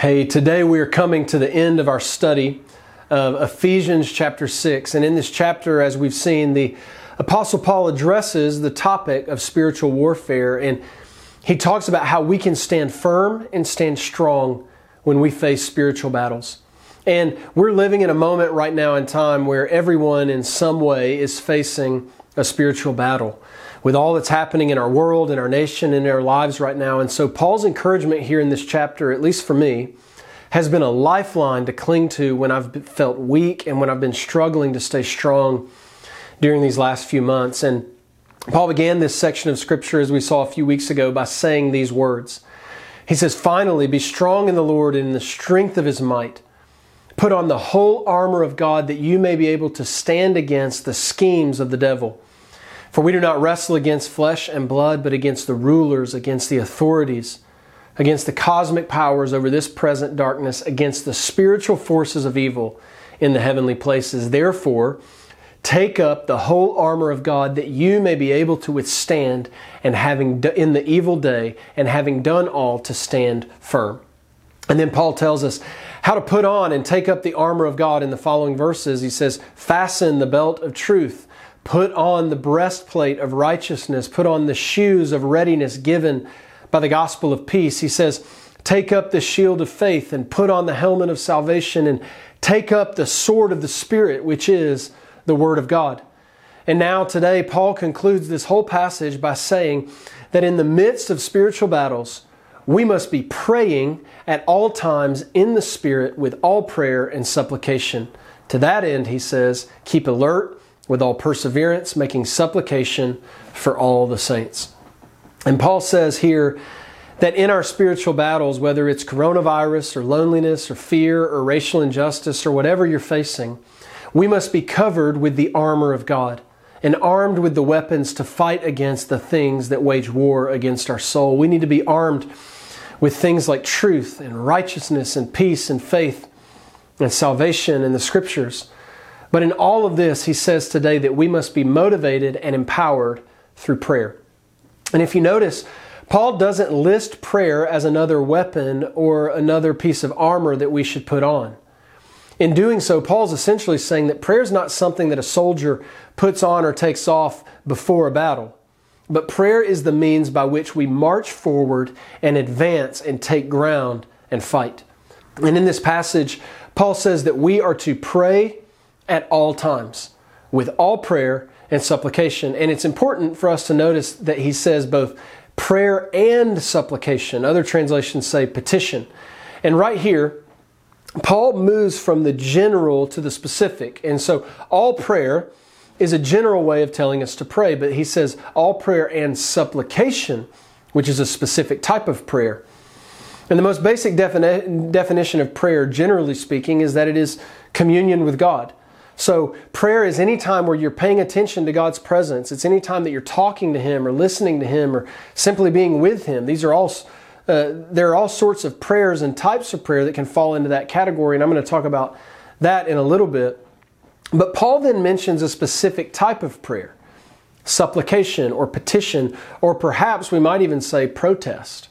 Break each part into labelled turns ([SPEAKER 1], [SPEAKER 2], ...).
[SPEAKER 1] Hey, today we are coming to the end of our study of Ephesians chapter 6. And in this chapter, as we've seen, the Apostle Paul addresses the topic of spiritual warfare and he talks about how we can stand firm and stand strong when we face spiritual battles. And we're living in a moment right now in time where everyone in some way is facing a spiritual battle with all that's happening in our world, in our nation, in our lives right now. And so, Paul's encouragement here in this chapter, at least for me, has been a lifeline to cling to when I've felt weak and when I've been struggling to stay strong during these last few months. And Paul began this section of scripture, as we saw a few weeks ago, by saying these words. He says, Finally, be strong in the Lord and in the strength of his might. Put on the whole armor of God that you may be able to stand against the schemes of the devil. For we do not wrestle against flesh and blood, but against the rulers, against the authorities, against the cosmic powers over this present darkness, against the spiritual forces of evil in the heavenly places. Therefore, take up the whole armor of God that you may be able to withstand and having in the evil day and having done all to stand firm. And then Paul tells us how to put on and take up the armor of God in the following verses. He says, Fasten the belt of truth, put on the breastplate of righteousness, put on the shoes of readiness given by the gospel of peace. He says, Take up the shield of faith and put on the helmet of salvation and take up the sword of the Spirit, which is the Word of God. And now, today, Paul concludes this whole passage by saying that in the midst of spiritual battles, we must be praying at all times in the Spirit with all prayer and supplication. To that end, he says, keep alert with all perseverance, making supplication for all the saints. And Paul says here that in our spiritual battles, whether it's coronavirus or loneliness or fear or racial injustice or whatever you're facing, we must be covered with the armor of God and armed with the weapons to fight against the things that wage war against our soul. We need to be armed with things like truth and righteousness and peace and faith and salvation and the scriptures. But in all of this, he says today that we must be motivated and empowered through prayer. And if you notice, Paul doesn't list prayer as another weapon or another piece of armor that we should put on. In doing so, Paul's essentially saying that prayer is not something that a soldier puts on or takes off before a battle. But prayer is the means by which we march forward and advance and take ground and fight. And in this passage, Paul says that we are to pray at all times with all prayer and supplication. And it's important for us to notice that he says both prayer and supplication. Other translations say petition. And right here, Paul moves from the general to the specific. And so all prayer is a general way of telling us to pray, but he says all prayer and supplication, which is a specific type of prayer. And the most basic defini- definition of prayer, generally speaking, is that it is communion with God. So, prayer is any time where you're paying attention to God's presence. It's any time that you're talking to Him or listening to Him or simply being with Him. These are all, uh, there are all sorts of prayers and types of prayer that can fall into that category, and I'm going to talk about that in a little bit. But Paul then mentions a specific type of prayer supplication or petition, or perhaps we might even say protest.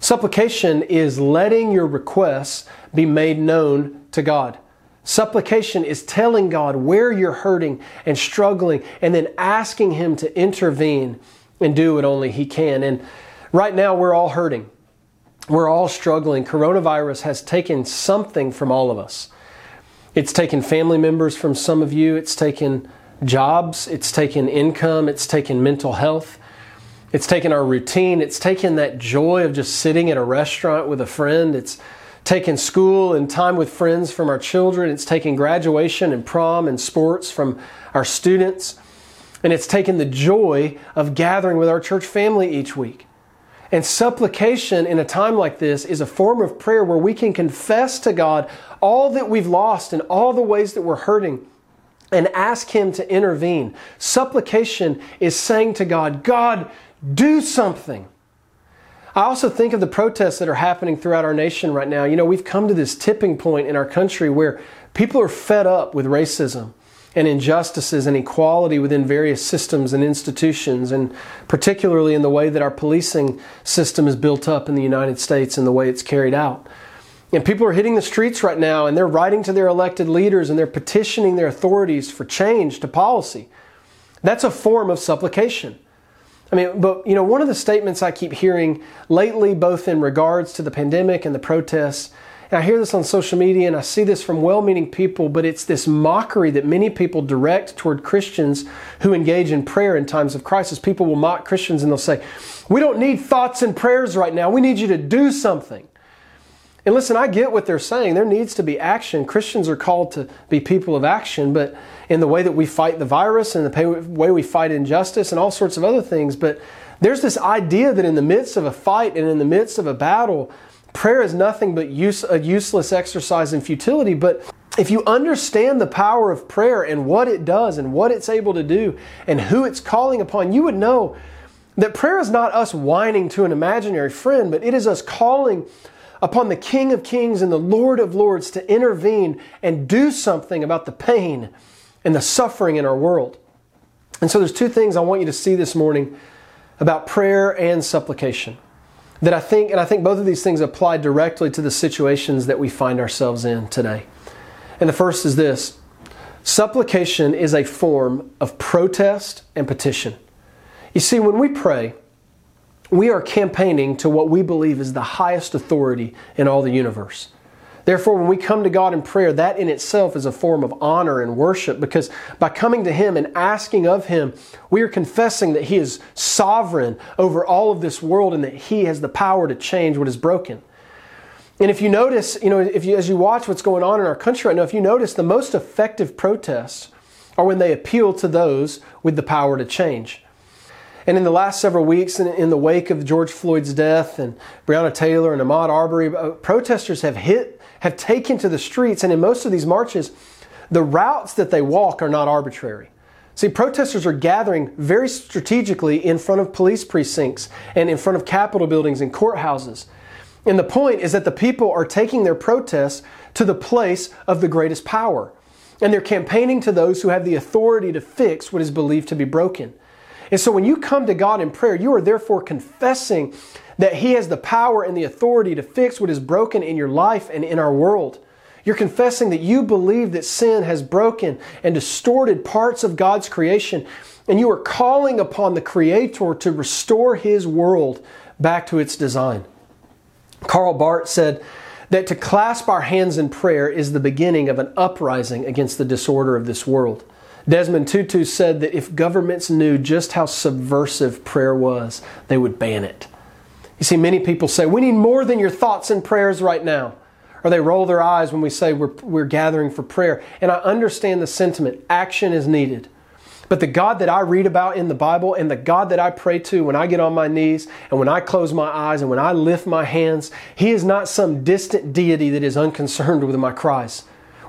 [SPEAKER 1] Supplication is letting your requests be made known to God. Supplication is telling God where you're hurting and struggling and then asking Him to intervene and do what only He can. And right now, we're all hurting. We're all struggling. Coronavirus has taken something from all of us. It's taken family members from some of you. It's taken jobs. It's taken income. It's taken mental health. It's taken our routine. It's taken that joy of just sitting at a restaurant with a friend. It's taken school and time with friends from our children. It's taken graduation and prom and sports from our students. And it's taken the joy of gathering with our church family each week. And supplication in a time like this is a form of prayer where we can confess to God all that we've lost and all the ways that we're hurting and ask Him to intervene. Supplication is saying to God, God, do something. I also think of the protests that are happening throughout our nation right now. You know, we've come to this tipping point in our country where people are fed up with racism and injustices and equality within various systems and institutions, and particularly in the way that our policing system is built up in the United States and the way it's carried out. And people are hitting the streets right now and they're writing to their elected leaders and they're petitioning their authorities for change to policy. That's a form of supplication. I mean, but you know, one of the statements I keep hearing lately, both in regards to the pandemic and the protests, and I hear this on social media and I see this from well meaning people, but it's this mockery that many people direct toward Christians who engage in prayer in times of crisis. People will mock Christians and they'll say, We don't need thoughts and prayers right now. We need you to do something. And listen, I get what they're saying. There needs to be action. Christians are called to be people of action, but in the way that we fight the virus and the way we fight injustice and all sorts of other things. But there's this idea that in the midst of a fight and in the midst of a battle, prayer is nothing but use, a useless exercise in futility. But if you understand the power of prayer and what it does and what it's able to do and who it's calling upon, you would know that prayer is not us whining to an imaginary friend, but it is us calling upon the King of Kings and the Lord of Lords to intervene and do something about the pain and the suffering in our world. And so there's two things I want you to see this morning about prayer and supplication that I think, and I think both of these things apply directly to the situations that we find ourselves in today. And the first is this supplication is a form of protest and petition. You see, when we pray, we are campaigning to what we believe is the highest authority in all the universe. Therefore, when we come to God in prayer, that in itself is a form of honor and worship because by coming to Him and asking of Him, we are confessing that He is sovereign over all of this world and that He has the power to change what is broken. And if you notice, you know, if you, as you watch what's going on in our country right now, if you notice, the most effective protests are when they appeal to those with the power to change. And in the last several weeks, in, in the wake of George Floyd's death and Breonna Taylor and Ahmaud Arbery, uh, protesters have hit, have taken to the streets. And in most of these marches, the routes that they walk are not arbitrary. See, protesters are gathering very strategically in front of police precincts and in front of Capitol buildings and courthouses. And the point is that the people are taking their protests to the place of the greatest power. And they're campaigning to those who have the authority to fix what is believed to be broken. And so when you come to God in prayer, you are therefore confessing that He has the power and the authority to fix what is broken in your life and in our world. You're confessing that you believe that sin has broken and distorted parts of God's creation, and you are calling upon the Creator to restore His world back to its design. Karl Barth said that to clasp our hands in prayer is the beginning of an uprising against the disorder of this world. Desmond Tutu said that if governments knew just how subversive prayer was, they would ban it. You see, many people say, We need more than your thoughts and prayers right now. Or they roll their eyes when we say we're, we're gathering for prayer. And I understand the sentiment action is needed. But the God that I read about in the Bible and the God that I pray to when I get on my knees and when I close my eyes and when I lift my hands, He is not some distant deity that is unconcerned with my cries.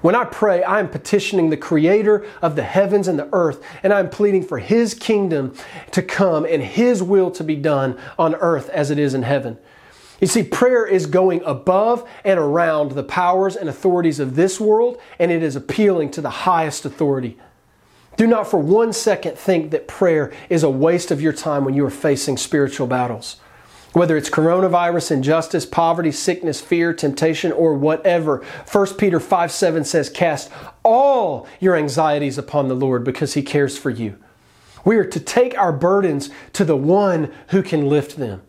[SPEAKER 1] When I pray, I am petitioning the creator of the heavens and the earth, and I'm pleading for his kingdom to come and his will to be done on earth as it is in heaven. You see, prayer is going above and around the powers and authorities of this world, and it is appealing to the highest authority. Do not for one second think that prayer is a waste of your time when you are facing spiritual battles. Whether it's coronavirus, injustice, poverty, sickness, fear, temptation, or whatever. 1 Peter 5 7 says, Cast all your anxieties upon the Lord because he cares for you. We are to take our burdens to the one who can lift them.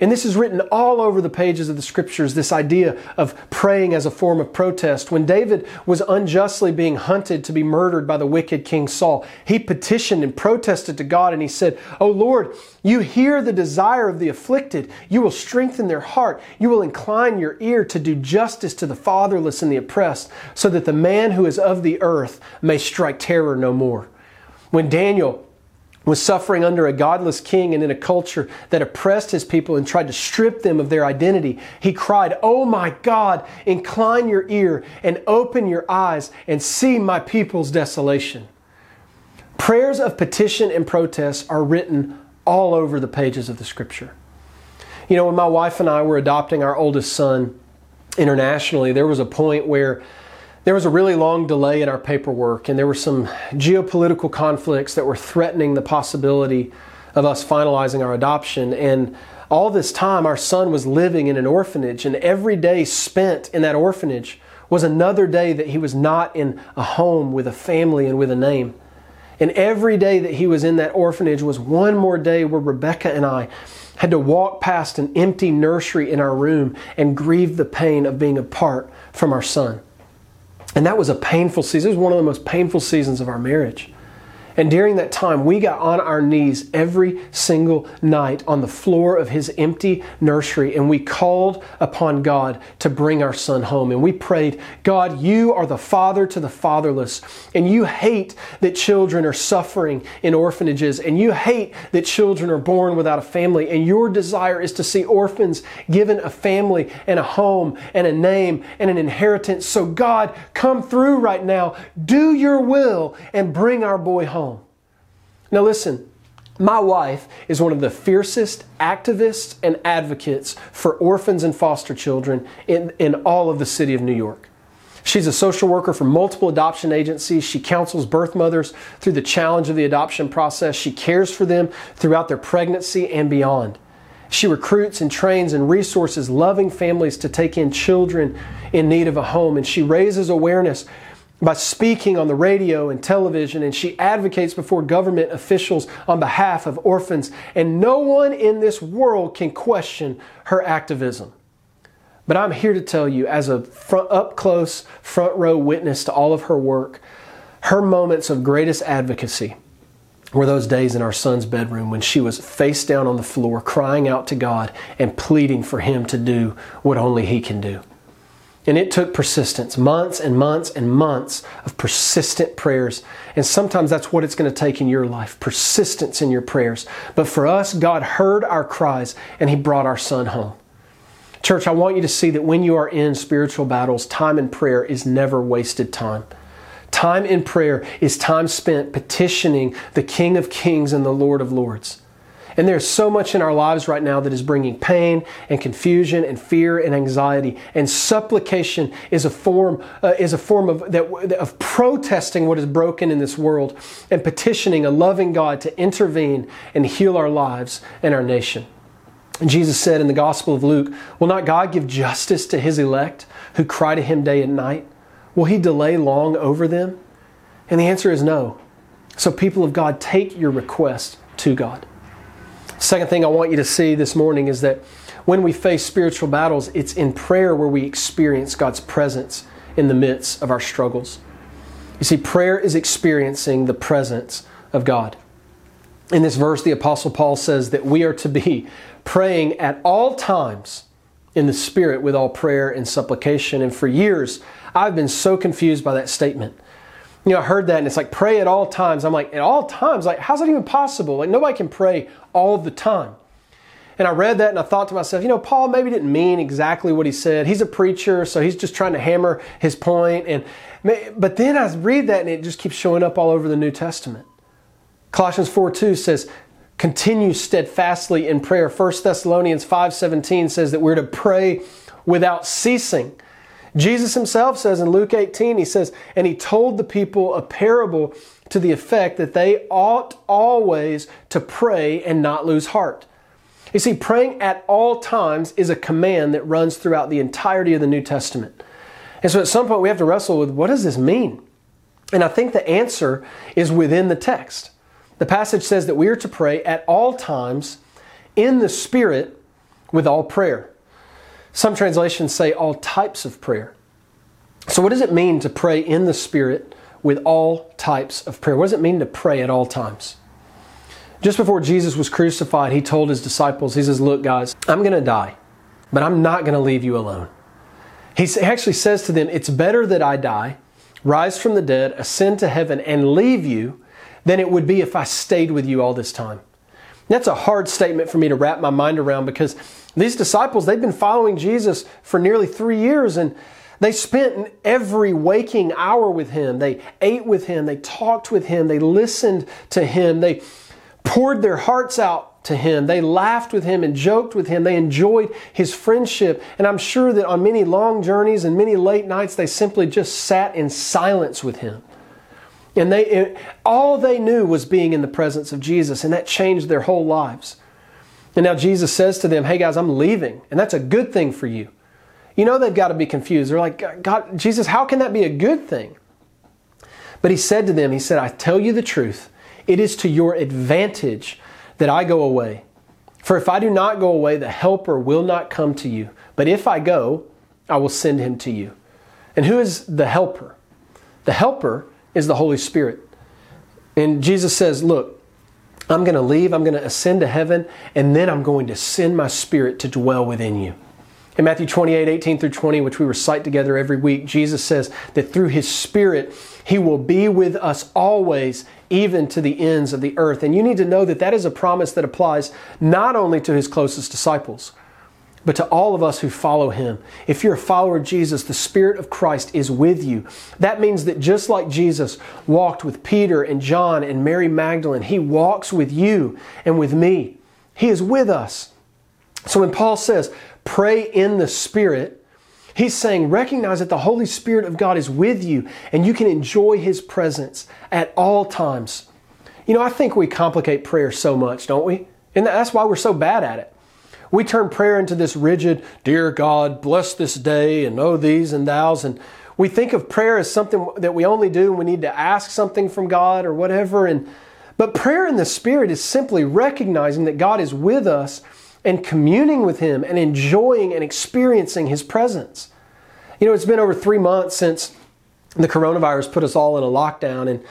[SPEAKER 1] And this is written all over the pages of the scriptures this idea of praying as a form of protest. When David was unjustly being hunted to be murdered by the wicked King Saul, he petitioned and protested to God and he said, Oh Lord, you hear the desire of the afflicted. You will strengthen their heart. You will incline your ear to do justice to the fatherless and the oppressed, so that the man who is of the earth may strike terror no more. When Daniel was suffering under a godless king and in a culture that oppressed his people and tried to strip them of their identity, he cried, Oh my God, incline your ear and open your eyes and see my people's desolation. Prayers of petition and protest are written all over the pages of the scripture. You know, when my wife and I were adopting our oldest son internationally, there was a point where there was a really long delay in our paperwork, and there were some geopolitical conflicts that were threatening the possibility of us finalizing our adoption. And all this time, our son was living in an orphanage, and every day spent in that orphanage was another day that he was not in a home with a family and with a name. And every day that he was in that orphanage was one more day where Rebecca and I had to walk past an empty nursery in our room and grieve the pain of being apart from our son. And that was a painful season. It was one of the most painful seasons of our marriage. And during that time, we got on our knees every single night on the floor of his empty nursery and we called upon God to bring our son home. And we prayed, God, you are the father to the fatherless. And you hate that children are suffering in orphanages. And you hate that children are born without a family. And your desire is to see orphans given a family and a home and a name and an inheritance. So, God, come through right now. Do your will and bring our boy home. Now, listen, my wife is one of the fiercest activists and advocates for orphans and foster children in, in all of the city of New York. She's a social worker for multiple adoption agencies. She counsels birth mothers through the challenge of the adoption process. She cares for them throughout their pregnancy and beyond. She recruits and trains and resources loving families to take in children in need of a home. And she raises awareness by speaking on the radio and television, and she advocates before government officials on behalf of orphans. And no one in this world can question her activism. But I'm here to tell you, as a front, up close, front row witness to all of her work, her moments of greatest advocacy were those days in our son's bedroom when she was face down on the floor, crying out to God and pleading for Him to do what only He can do. And it took persistence, months and months and months of persistent prayers. And sometimes that's what it's going to take in your life persistence in your prayers. But for us, God heard our cries and He brought our son home. Church, I want you to see that when you are in spiritual battles, time in prayer is never wasted time. Time in prayer is time spent petitioning the King of Kings and the Lord of Lords. And there's so much in our lives right now that is bringing pain and confusion and fear and anxiety. And supplication is a form uh, is a form of that of protesting what is broken in this world and petitioning a loving God to intervene and heal our lives and our nation. And Jesus said in the Gospel of Luke, Will not God give justice to his elect who cry to him day and night? Will he delay long over them? And the answer is no. So, people of God, take your request to God. Second thing I want you to see this morning is that when we face spiritual battles, it's in prayer where we experience God's presence in the midst of our struggles. You see, prayer is experiencing the presence of God. In this verse, the Apostle Paul says that we are to be praying at all times in the Spirit with all prayer and supplication. And for years, I've been so confused by that statement you know, I heard that and it's like pray at all times. I'm like, at all times? Like, how's that even possible? Like, nobody can pray all the time. And I read that and I thought to myself, you know, Paul maybe didn't mean exactly what he said. He's a preacher, so he's just trying to hammer his point. And but then I read that and it just keeps showing up all over the New Testament. Colossians 4 2 says, continue steadfastly in prayer. 1 Thessalonians 5:17 says that we're to pray without ceasing. Jesus himself says in Luke 18, he says, and he told the people a parable to the effect that they ought always to pray and not lose heart. You see, praying at all times is a command that runs throughout the entirety of the New Testament. And so at some point we have to wrestle with what does this mean? And I think the answer is within the text. The passage says that we are to pray at all times in the Spirit with all prayer. Some translations say all types of prayer. So, what does it mean to pray in the Spirit with all types of prayer? What does it mean to pray at all times? Just before Jesus was crucified, he told his disciples, He says, Look, guys, I'm going to die, but I'm not going to leave you alone. He actually says to them, It's better that I die, rise from the dead, ascend to heaven, and leave you than it would be if I stayed with you all this time. That's a hard statement for me to wrap my mind around because these disciples, they've been following Jesus for nearly three years and they spent every waking hour with him. They ate with him. They talked with him. They listened to him. They poured their hearts out to him. They laughed with him and joked with him. They enjoyed his friendship. And I'm sure that on many long journeys and many late nights, they simply just sat in silence with him. And they, all they knew was being in the presence of Jesus, and that changed their whole lives. And now Jesus says to them, Hey guys, I'm leaving, and that's a good thing for you. You know they've got to be confused. They're like, God, Jesus, how can that be a good thing? But he said to them, He said, I tell you the truth. It is to your advantage that I go away. For if I do not go away, the Helper will not come to you. But if I go, I will send him to you. And who is the Helper? The Helper is the Holy Spirit. And Jesus says, Look, I'm going to leave, I'm going to ascend to heaven, and then I'm going to send my Spirit to dwell within you. In Matthew 28 18 through 20, which we recite together every week, Jesus says that through His Spirit, He will be with us always, even to the ends of the earth. And you need to know that that is a promise that applies not only to His closest disciples, but to all of us who follow Him. If you're a follower of Jesus, the Spirit of Christ is with you. That means that just like Jesus walked with Peter and John and Mary Magdalene, He walks with you and with me. He is with us. So when Paul says, pray in the Spirit, he's saying recognize that the Holy Spirit of God is with you and you can enjoy His presence at all times. You know, I think we complicate prayer so much, don't we? And that's why we're so bad at it. We turn prayer into this rigid, Dear God, bless this day, and know thees and thous. And we think of prayer as something that we only do when we need to ask something from God or whatever. And, but prayer in the Spirit is simply recognizing that God is with us and communing with Him and enjoying and experiencing His presence. You know, it's been over three months since the coronavirus put us all in a lockdown. And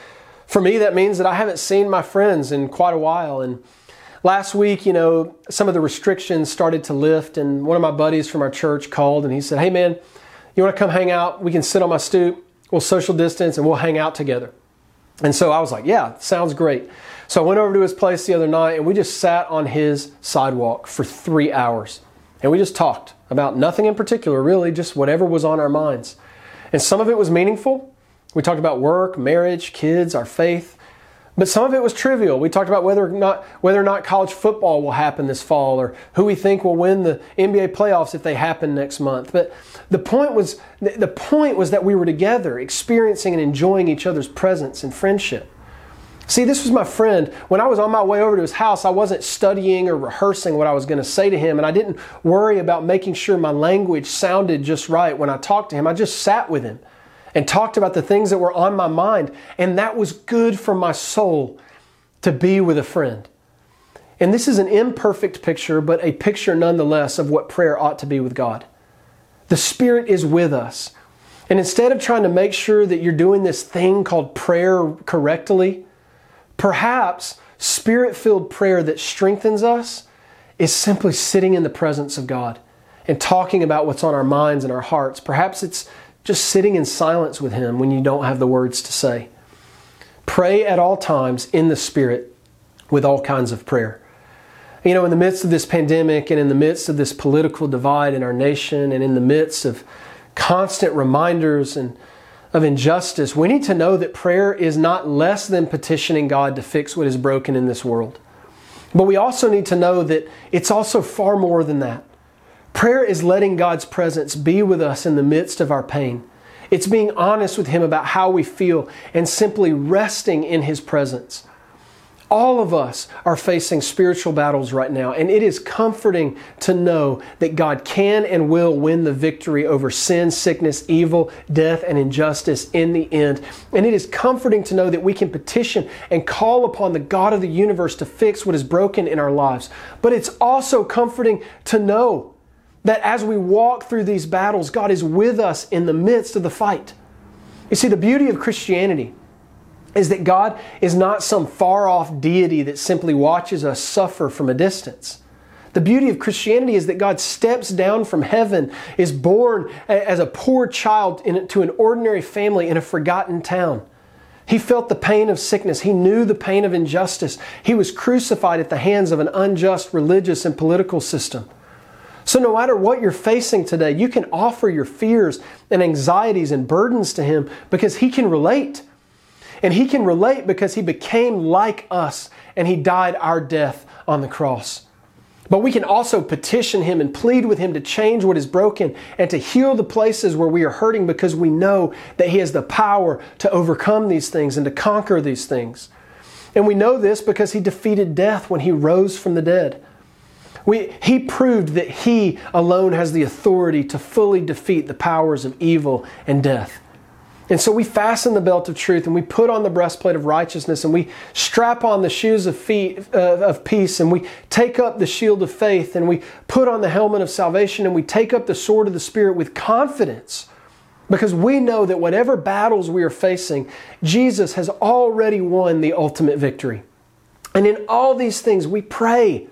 [SPEAKER 1] for me, that means that I haven't seen my friends in quite a while. And last week, you know, some of the restrictions started to lift. And one of my buddies from our church called and he said, Hey, man, you want to come hang out? We can sit on my stoop, we'll social distance, and we'll hang out together. And so I was like, Yeah, sounds great. So I went over to his place the other night and we just sat on his sidewalk for three hours. And we just talked about nothing in particular, really, just whatever was on our minds. And some of it was meaningful. We talked about work, marriage, kids, our faith. But some of it was trivial. We talked about whether or not whether or not college football will happen this fall or who we think will win the NBA playoffs if they happen next month. But the point was the point was that we were together, experiencing and enjoying each other's presence and friendship. See, this was my friend. When I was on my way over to his house, I wasn't studying or rehearsing what I was going to say to him, and I didn't worry about making sure my language sounded just right when I talked to him. I just sat with him and talked about the things that were on my mind, and that was good for my soul to be with a friend. And this is an imperfect picture, but a picture nonetheless of what prayer ought to be with God. The Spirit is with us. And instead of trying to make sure that you're doing this thing called prayer correctly, Perhaps spirit filled prayer that strengthens us is simply sitting in the presence of God and talking about what's on our minds and our hearts. Perhaps it's just sitting in silence with Him when you don't have the words to say. Pray at all times in the Spirit with all kinds of prayer. You know, in the midst of this pandemic and in the midst of this political divide in our nation and in the midst of constant reminders and of injustice, we need to know that prayer is not less than petitioning God to fix what is broken in this world. But we also need to know that it's also far more than that. Prayer is letting God's presence be with us in the midst of our pain. It's being honest with Him about how we feel and simply resting in His presence. All of us are facing spiritual battles right now, and it is comforting to know that God can and will win the victory over sin, sickness, evil, death, and injustice in the end. And it is comforting to know that we can petition and call upon the God of the universe to fix what is broken in our lives. But it's also comforting to know that as we walk through these battles, God is with us in the midst of the fight. You see, the beauty of Christianity is that God is not some far off deity that simply watches us suffer from a distance. The beauty of Christianity is that God steps down from heaven, is born as a poor child to an ordinary family in a forgotten town. He felt the pain of sickness. He knew the pain of injustice. He was crucified at the hands of an unjust religious and political system. So, no matter what you're facing today, you can offer your fears and anxieties and burdens to Him because He can relate. And he can relate because he became like us and he died our death on the cross. But we can also petition him and plead with him to change what is broken and to heal the places where we are hurting because we know that he has the power to overcome these things and to conquer these things. And we know this because he defeated death when he rose from the dead. We, he proved that He alone has the authority to fully defeat the powers of evil and death. And so we fasten the belt of truth and we put on the breastplate of righteousness and we strap on the shoes of, feet, uh, of peace and we take up the shield of faith and we put on the helmet of salvation and we take up the sword of the Spirit with confidence because we know that whatever battles we are facing, Jesus has already won the ultimate victory. And in all these things, we pray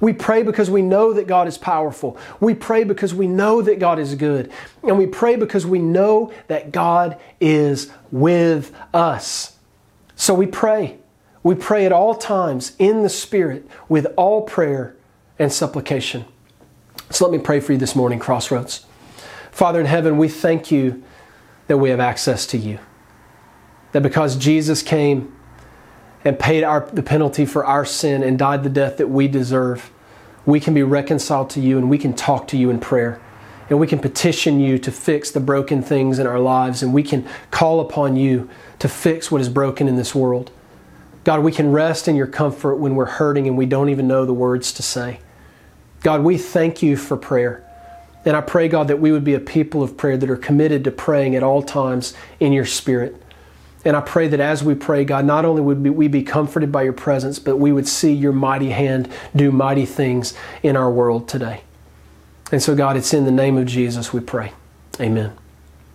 [SPEAKER 1] we pray because we know that God is powerful. We pray because we know that God is good. And we pray because we know that God is with us. So we pray. We pray at all times in the Spirit with all prayer and supplication. So let me pray for you this morning, Crossroads. Father in heaven, we thank you that we have access to you. That because Jesus came and paid our, the penalty for our sin and died the death that we deserve, we can be reconciled to you and we can talk to you in prayer. And we can petition you to fix the broken things in our lives and we can call upon you to fix what is broken in this world. God, we can rest in your comfort when we're hurting and we don't even know the words to say. God, we thank you for prayer. And I pray, God, that we would be a people of prayer that are committed to praying at all times in your spirit. And I pray that as we pray, God, not only would we be comforted by your presence, but we would see your mighty hand do mighty things in our world today. And so, God, it's in the name of Jesus we pray. Amen.